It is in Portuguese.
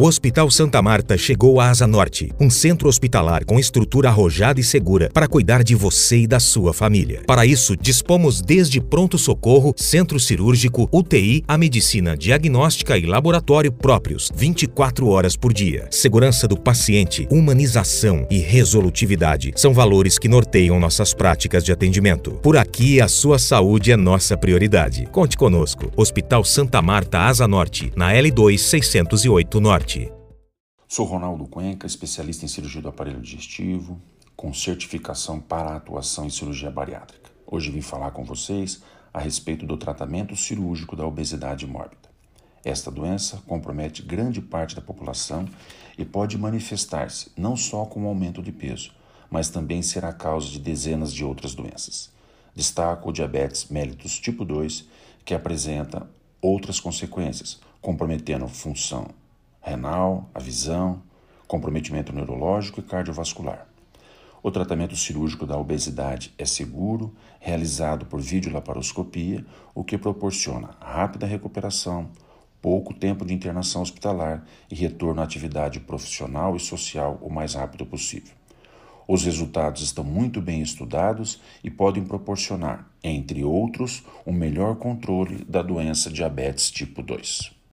O Hospital Santa Marta chegou à Asa Norte, um centro hospitalar com estrutura arrojada e segura para cuidar de você e da sua família. Para isso, dispomos desde pronto-socorro, centro cirúrgico, UTI, a medicina diagnóstica e laboratório próprios, 24 horas por dia. Segurança do paciente, humanização e resolutividade são valores que norteiam nossas práticas de atendimento. Por aqui, a sua saúde é nossa prioridade. Conte conosco. Hospital Santa Marta, Asa Norte, na L2 608 Norte. Sou Ronaldo Cuenca, especialista em cirurgia do aparelho digestivo, com certificação para atuação em cirurgia bariátrica. Hoje vim falar com vocês a respeito do tratamento cirúrgico da obesidade mórbida. Esta doença compromete grande parte da população e pode manifestar-se não só com o aumento de peso, mas também ser a causa de dezenas de outras doenças. Destaco o diabetes mellitus tipo 2, que apresenta outras consequências, comprometendo função renal, a visão, comprometimento neurológico e cardiovascular. O tratamento cirúrgico da obesidade é seguro, realizado por videolaparoscopia, o que proporciona rápida recuperação, pouco tempo de internação hospitalar e retorno à atividade profissional e social o mais rápido possível. Os resultados estão muito bem estudados e podem proporcionar, entre outros, um melhor controle da doença diabetes tipo 2.